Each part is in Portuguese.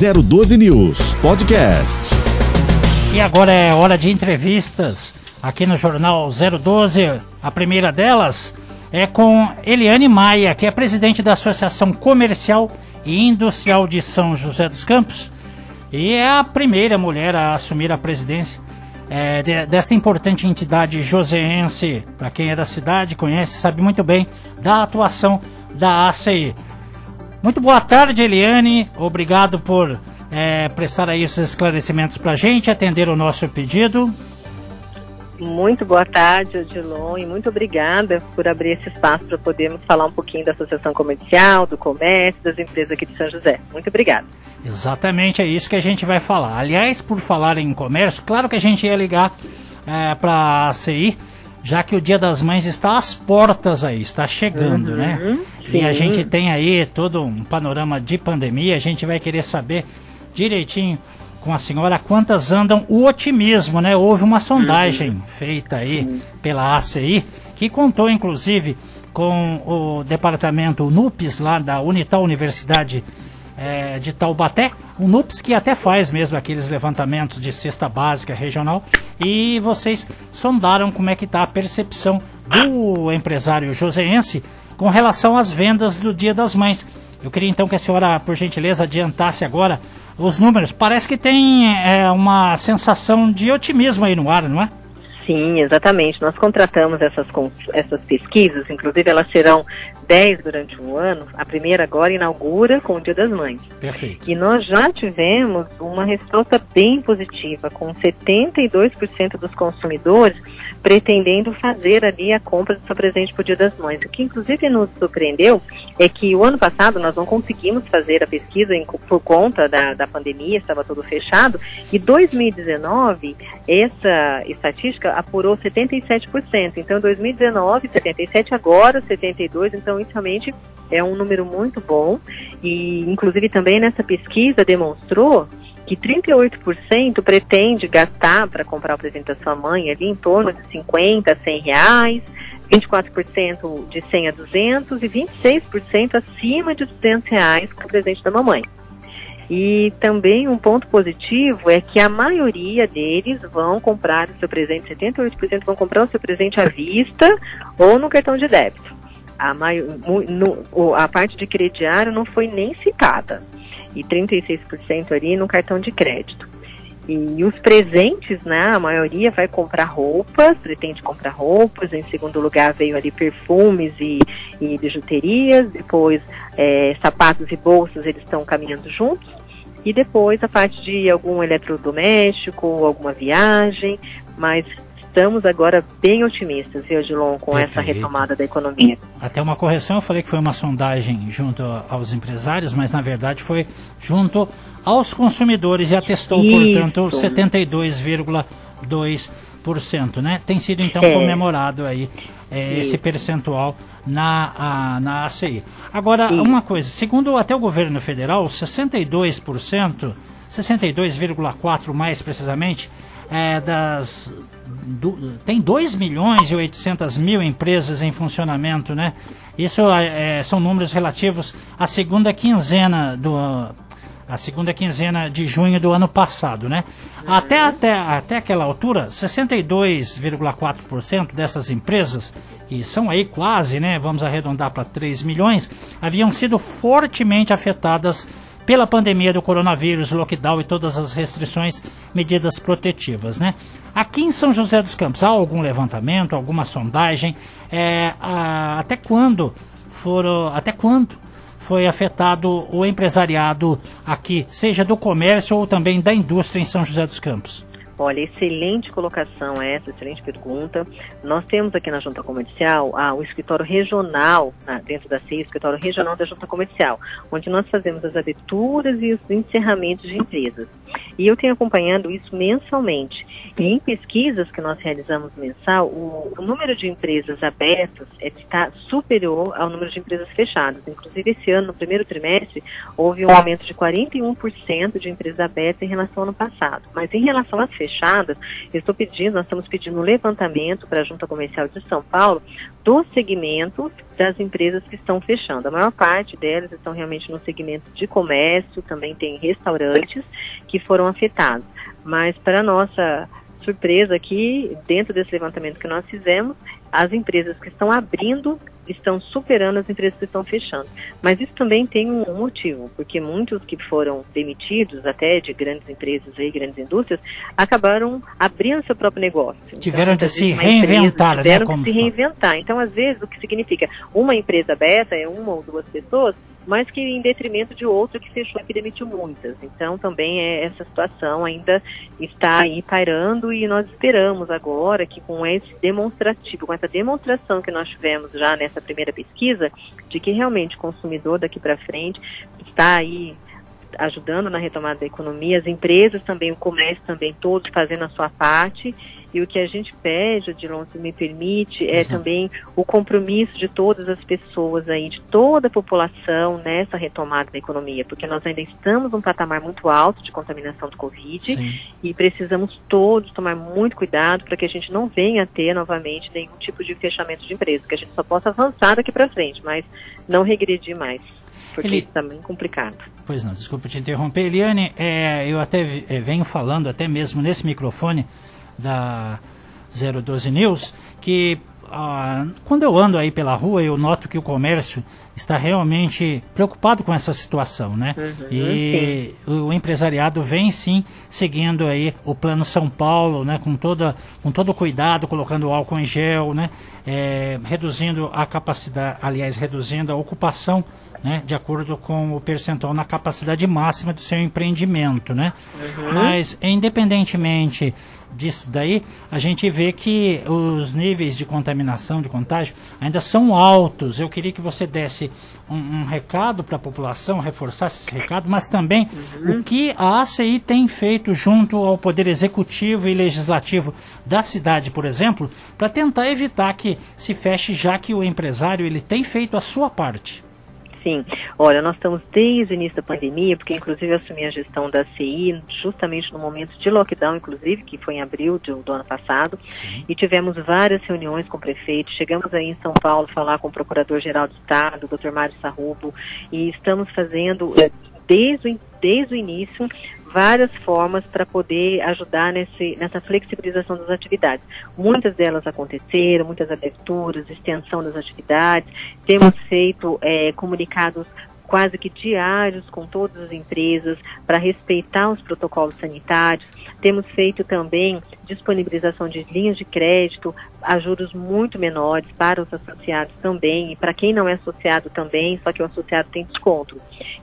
012 News Podcast. E agora é hora de entrevistas aqui no Jornal 012. A primeira delas é com Eliane Maia, que é presidente da Associação Comercial e Industrial de São José dos Campos e é a primeira mulher a assumir a presidência é, de, dessa importante entidade joseense. Para quem é da cidade, conhece, sabe muito bem da atuação da ACI. Muito boa tarde, Eliane. Obrigado por é, prestar aí esses esclarecimentos para a gente, atender o nosso pedido. Muito boa tarde, Odilon, e muito obrigada por abrir esse espaço para podermos falar um pouquinho da Associação Comercial, do comércio, das empresas aqui de São José. Muito obrigada. Exatamente, é isso que a gente vai falar. Aliás, por falar em comércio, claro que a gente ia ligar é, para a CI, já que o Dia das Mães está às portas aí, está chegando, né? uhum, né? Sim. E a gente tem aí todo um panorama de pandemia, a gente vai querer saber direitinho com a senhora quantas andam o otimismo, né? Houve uma sondagem uhum. feita aí uhum. pela ACI que contou inclusive com o departamento NUPES lá da Unital Universidade é, de Taubaté, o NUPES que até faz mesmo aqueles levantamentos de cesta básica regional e vocês sondaram como é que está a percepção do empresário joseense com relação às vendas do Dia das Mães. Eu queria então que a senhora, por gentileza, adiantasse agora os números. Parece que tem é, uma sensação de otimismo aí no ar, não é? Sim, exatamente. Nós contratamos essas, essas pesquisas, inclusive elas serão 10 durante o ano. A primeira agora inaugura com o Dia das Mães. Perfeito. E nós já tivemos uma resposta bem positiva, com 72% dos consumidores pretendendo fazer ali a compra do seu presente para o Dia das Mães. O que inclusive nos surpreendeu é que o ano passado nós não conseguimos fazer a pesquisa em, por conta da, da pandemia, estava tudo fechado, e 2019 essa estatística apurou 77%. Então, 2019, 77, agora 72, então isso realmente é um número muito bom. E, inclusive, também nessa pesquisa demonstrou que 38% pretende gastar para comprar o presente da sua mãe ali em torno de 50 a 100 reais, 24% de 100 a 200 e 26% acima de 200 reais com o presente da mamãe. E também um ponto positivo é que a maioria deles vão comprar o seu presente, 78% vão comprar o seu presente à vista ou no cartão de débito. A, no, a parte de crediário não foi nem citada. E 36% ali no cartão de crédito. E os presentes, né, a maioria vai comprar roupas, pretende comprar roupas, em segundo lugar veio ali perfumes e, e bijuterias, depois é, sapatos e bolsas, eles estão caminhando juntos, e depois a parte de algum eletrodoméstico, alguma viagem, mas estamos agora bem otimistas, viu, Gilon, com Perfeito. essa retomada da economia. Até uma correção, eu falei que foi uma sondagem junto aos empresários, mas na verdade foi junto aos consumidores e atestou, Isso. portanto, 72,2%, né? Tem sido então é. comemorado aí é, esse percentual na, a, na ACI. Agora, Sim. uma coisa, segundo até o governo federal, 62%, 62,4% mais precisamente, é, das tem 2 milhões e 800 mil empresas em funcionamento, né? Isso é, são números relativos à segunda quinzena do a segunda quinzena de junho do ano passado, né? Uhum. Até, até, até aquela altura, 62,4% dessas empresas, que são aí quase, né, vamos arredondar para 3 milhões, haviam sido fortemente afetadas pela pandemia do coronavírus, lockdown e todas as restrições, medidas protetivas, né? Aqui em São José dos Campos, há algum levantamento, alguma sondagem? É, a, até quando foram, até quando foi afetado o empresariado aqui, seja do comércio ou também da indústria em São José dos Campos? Olha, excelente colocação essa, excelente pergunta. Nós temos aqui na Junta Comercial ah, o escritório regional, ah, dentro da CIE, o escritório regional da Junta Comercial, onde nós fazemos as aberturas e os encerramentos de empresas. E eu tenho acompanhado isso mensalmente. Em pesquisas que nós realizamos mensal, o, o número de empresas abertas está superior ao número de empresas fechadas. Inclusive, esse ano, no primeiro trimestre, houve um aumento de 41% de empresas abertas em relação ao ano passado. Mas em relação às fechadas, eu estou pedindo, nós estamos pedindo um levantamento para a Junta Comercial de São Paulo dos segmentos das empresas que estão fechando. A maior parte delas estão realmente no segmento de comércio, também tem restaurantes que foram afetados. Mas para nossa surpresa aqui, dentro desse levantamento que nós fizemos, as empresas que estão abrindo estão superando as empresas que estão fechando. Mas isso também tem um motivo, porque muitos que foram demitidos, até de grandes empresas e grandes indústrias, acabaram abrindo seu próprio negócio. Então, tiveram então, de se reinventar, empresa, tiveram né? de se reinventar. Então, às vezes, o que significa uma empresa aberta é uma ou duas pessoas, mas que em detrimento de outra que fechou e que demitiu muitas. Então também é, essa situação ainda está aí pairando e nós esperamos agora que com esse demonstrativo, com essa demonstração que nós tivemos já nessa primeira pesquisa, de que realmente o consumidor daqui para frente está aí ajudando na retomada da economia, as empresas também, o comércio também, todos fazendo a sua parte e o que a gente pede, Odilon, se me permite, é Exato. também o compromisso de todas as pessoas aí, de toda a população nessa retomada da economia, porque nós ainda estamos num patamar muito alto de contaminação do Covid Sim. e precisamos todos tomar muito cuidado para que a gente não venha a ter novamente nenhum tipo de fechamento de empresa, que a gente só possa avançar daqui para frente, mas não regredir mais porque Ele... isso também é complicado. Pois não, desculpa te interromper. Eliane, é, eu até é, venho falando, até mesmo nesse microfone, da 012 News, que ah, quando eu ando aí pela rua, eu noto que o comércio está realmente preocupado com essa situação, né? Uhum, e sim. o empresariado vem sim seguindo aí o plano São Paulo, né? Com toda, com todo cuidado, colocando álcool em gel, né? É, reduzindo a capacidade, aliás, reduzindo a ocupação né, de acordo com o percentual na capacidade máxima do seu empreendimento, né? Uhum. Mas independentemente disso daí, a gente vê que os níveis de contaminação, de contágio, ainda são altos. Eu queria que você desse um, um recado para a população, reforçasse esse recado, mas também uhum. o que a ACI tem feito junto ao Poder Executivo e Legislativo da cidade, por exemplo, para tentar evitar que se feche, já que o empresário ele tem feito a sua parte. Sim, olha, nós estamos desde o início da pandemia, porque inclusive eu assumi a gestão da CI justamente no momento de lockdown, inclusive, que foi em abril de, do ano passado, e tivemos várias reuniões com o prefeito, chegamos aí em São Paulo falar com o Procurador-Geral do Estado, o Dr. Mário Sarrubo, e estamos fazendo desde o, desde o início várias formas para poder ajudar nesse, nessa flexibilização das atividades. Muitas delas aconteceram, muitas aberturas, extensão das atividades. Temos feito é, comunicados quase que diários com todas as empresas para respeitar os protocolos sanitários. Temos feito também disponibilização de linhas de crédito a juros muito menores para os associados também, e para quem não é associado também, só que o associado tem desconto.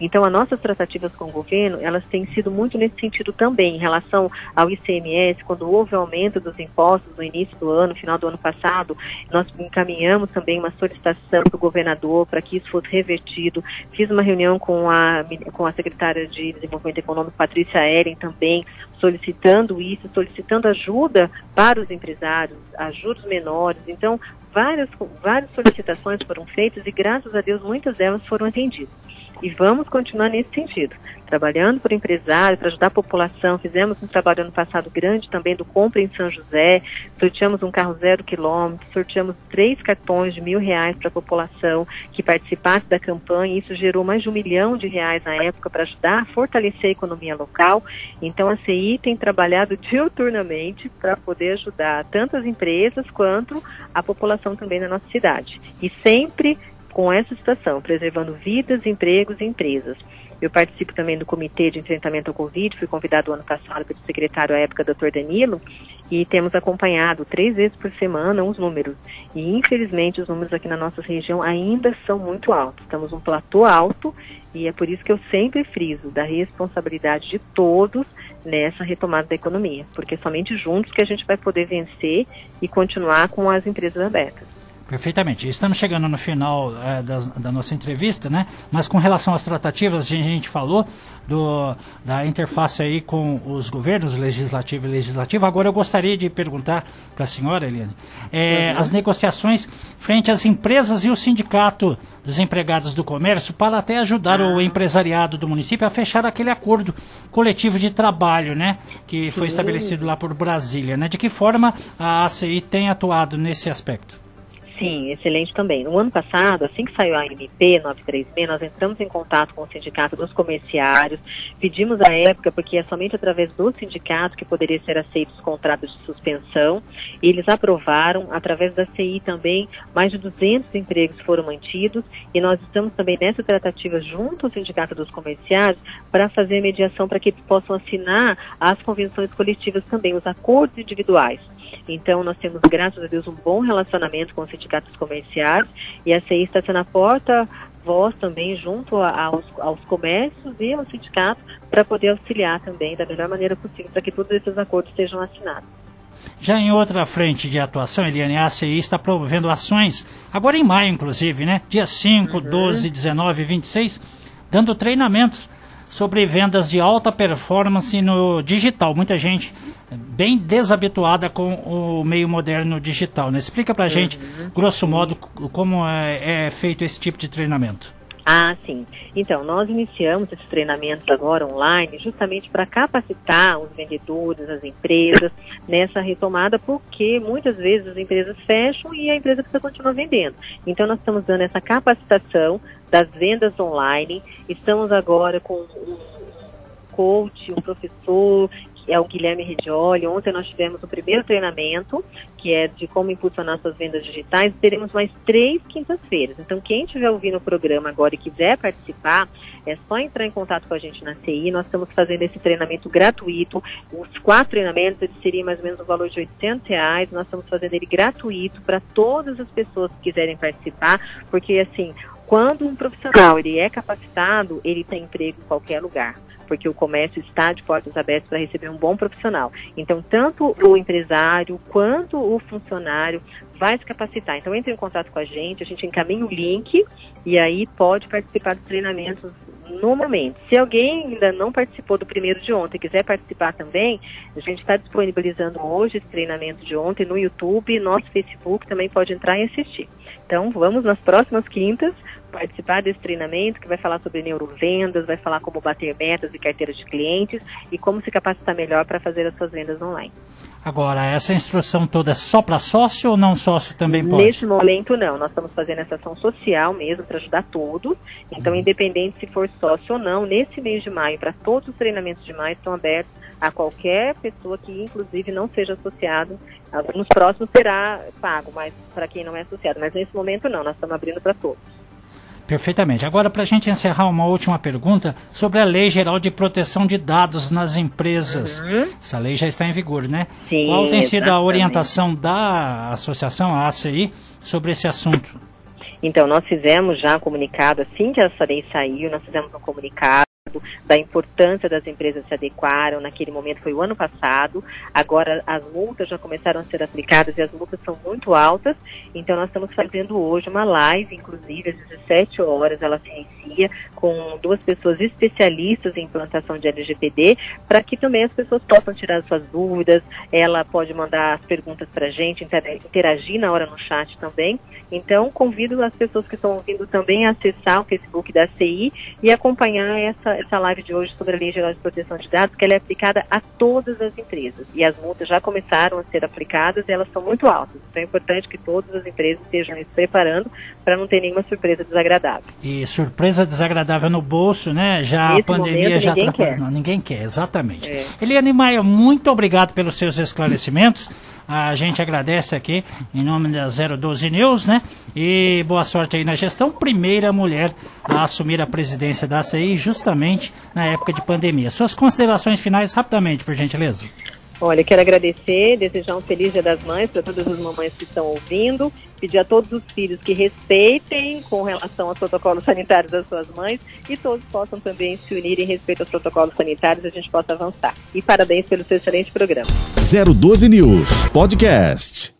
Então, as nossas tratativas com o governo, elas têm sido muito nesse sentido também, em relação ao ICMS, quando houve o aumento dos impostos no início do ano, final do ano passado, nós encaminhamos também uma solicitação para o governador para que isso fosse revertido. Fiz uma reunião com a, com a secretária de Desenvolvimento Econômico, Patrícia Eren, também, solicitando isso, solicitando ajuda para os empresários, ajudas menores. Então, várias, várias solicitações foram feitas e, graças a Deus, muitas delas foram atendidas. E vamos continuar nesse sentido, trabalhando por empresário, para ajudar a população. Fizemos um trabalho ano passado grande também do Compra em São José, sorteamos um carro zero quilômetro, sorteamos três cartões de mil reais para a população que participasse da campanha. Isso gerou mais de um milhão de reais na época para ajudar a fortalecer a economia local. Então a CI tem trabalhado diuturnamente para poder ajudar tanto as empresas quanto a população também na nossa cidade. E sempre com essa situação, preservando vidas, empregos e empresas. Eu participo também do Comitê de Enfrentamento ao Covid, fui convidado ano passado pelo secretário à época, Dr. Danilo, e temos acompanhado três vezes por semana os números. E infelizmente os números aqui na nossa região ainda são muito altos. Estamos num platô alto e é por isso que eu sempre friso da responsabilidade de todos nessa retomada da economia, porque é somente juntos que a gente vai poder vencer e continuar com as empresas abertas. Perfeitamente. Estamos chegando no final é, da, da, nossa entrevista, né? Mas com relação às tratativas, a gente falou do, da interface aí com os governos, legislativo e legislativo. Agora eu gostaria de perguntar para a senhora, Eliane, é, uhum. as negociações frente às empresas e o sindicato dos empregados do comércio para até ajudar o ah. empresariado do município a fechar aquele acordo coletivo de trabalho, né? Que foi estabelecido lá por Brasília, né? De que forma a ACI tem atuado nesse aspecto? Sim, excelente também. No ano passado, assim que saiu a MP 936, nós entramos em contato com o Sindicato dos Comerciários, pedimos à época, porque é somente através do sindicato que poderia ser aceito os contratos de suspensão, e eles aprovaram, através da CI também, mais de 200 empregos foram mantidos, e nós estamos também nessa tratativa junto ao Sindicato dos Comerciários para fazer mediação para que eles possam assinar as convenções coletivas também, os acordos individuais. Então, nós temos, graças a Deus, um bom relacionamento com os sindicatos comerciais e a CI está sendo a porta voz também junto aos, aos comércios e aos sindicatos para poder auxiliar também da melhor maneira possível para que todos esses acordos sejam assinados. Já em outra frente de atuação, Eliane, a ACI está promovendo ações, agora em maio, inclusive, né? Dia 5, uhum. 12, 19 e 26, dando treinamentos sobre vendas de alta performance no digital. Muita gente bem desabituada com o meio moderno digital. Né? Explica para a gente, uhum. grosso modo, como é, é feito esse tipo de treinamento. Ah, sim. Então, nós iniciamos esses treinamentos agora online justamente para capacitar os vendedores, as empresas nessa retomada, porque muitas vezes as empresas fecham e a empresa precisa continuar vendendo. Então, nós estamos dando essa capacitação das vendas online. Estamos agora com um coach, um professor é o Guilherme Regioli. Ontem nós tivemos o primeiro treinamento, que é de como impulsionar suas vendas digitais. Teremos mais três quintas-feiras. Então, quem estiver ouvindo o programa agora e quiser participar, é só entrar em contato com a gente na CI. Nós estamos fazendo esse treinamento gratuito. Os quatro treinamentos, ele seria mais ou menos o valor de 800 reais. Nós estamos fazendo ele gratuito para todas as pessoas que quiserem participar, porque, assim, quando um profissional ele é capacitado, ele tem emprego em qualquer lugar, porque o comércio está de portas abertas para receber um bom profissional. Então, tanto o empresário quanto o funcionário vai se capacitar. Então, entre em contato com a gente, a gente encaminha o link e aí pode participar dos treinamentos no momento. Se alguém ainda não participou do primeiro de ontem quiser participar também, a gente está disponibilizando hoje esse treinamento de ontem no YouTube, nosso Facebook também pode entrar e assistir. Então, vamos nas próximas quintas participar desse treinamento que vai falar sobre neurovendas, vai falar como bater metas e carteiras de clientes e como se capacitar melhor para fazer as suas vendas online. Agora, essa instrução toda é só para sócio ou não sócio também pode? Nesse momento, não. Nós estamos fazendo essa ação social mesmo para ajudar todos. Então, uhum. independente se for sócio ou não, nesse mês de maio, para todos os treinamentos de maio estão abertos a qualquer pessoa que, inclusive, não seja associado. Nos próximos será pago, mas para quem não é associado. Mas nesse momento, não. Nós estamos abrindo para todos. Perfeitamente. Agora, para a gente encerrar, uma última pergunta sobre a Lei Geral de Proteção de Dados nas Empresas. Uhum. Essa lei já está em vigor, né? Sim, Qual tem sido a orientação da associação, a ACI, sobre esse assunto? Então, nós fizemos já um comunicado, assim que essa lei saiu, nós fizemos um comunicado da importância das empresas se adequaram. Naquele momento foi o ano passado. Agora as multas já começaram a ser aplicadas e as multas são muito altas. Então nós estamos fazendo hoje uma live, inclusive às 17 horas ela se inicia com duas pessoas especialistas em implantação de LGPD, para que também as pessoas possam tirar suas dúvidas. Ela pode mandar as perguntas para a gente, interagir na hora no chat também. Então convido as pessoas que estão ouvindo também a acessar o Facebook da CI e acompanhar essa essa live de hoje sobre a Lei Geral de Proteção de Dados, que ela é aplicada a todas as empresas. E as multas já começaram a ser aplicadas e elas são muito altas. Então é importante que todas as empresas estejam se preparando para não ter nenhuma surpresa desagradável. E surpresa desagradável no bolso, né? Já Nesse a pandemia momento, já ninguém quer. Não, ninguém quer, exatamente. É. Eliane Maia, muito obrigado pelos seus esclarecimentos. A gente agradece aqui em nome da 012 News, né? E boa sorte aí na gestão. Primeira mulher a assumir a presidência da ACI justamente na época de pandemia. Suas considerações finais rapidamente, por gentileza. Olha, quero agradecer, desejar um feliz Dia das Mães para todas as mamães que estão ouvindo, pedir a todos os filhos que respeitem com relação aos protocolos sanitários das suas mães e todos possam também se unir em respeito aos protocolos sanitários e a gente possa avançar. E parabéns pelo seu excelente programa. 012 News Podcast.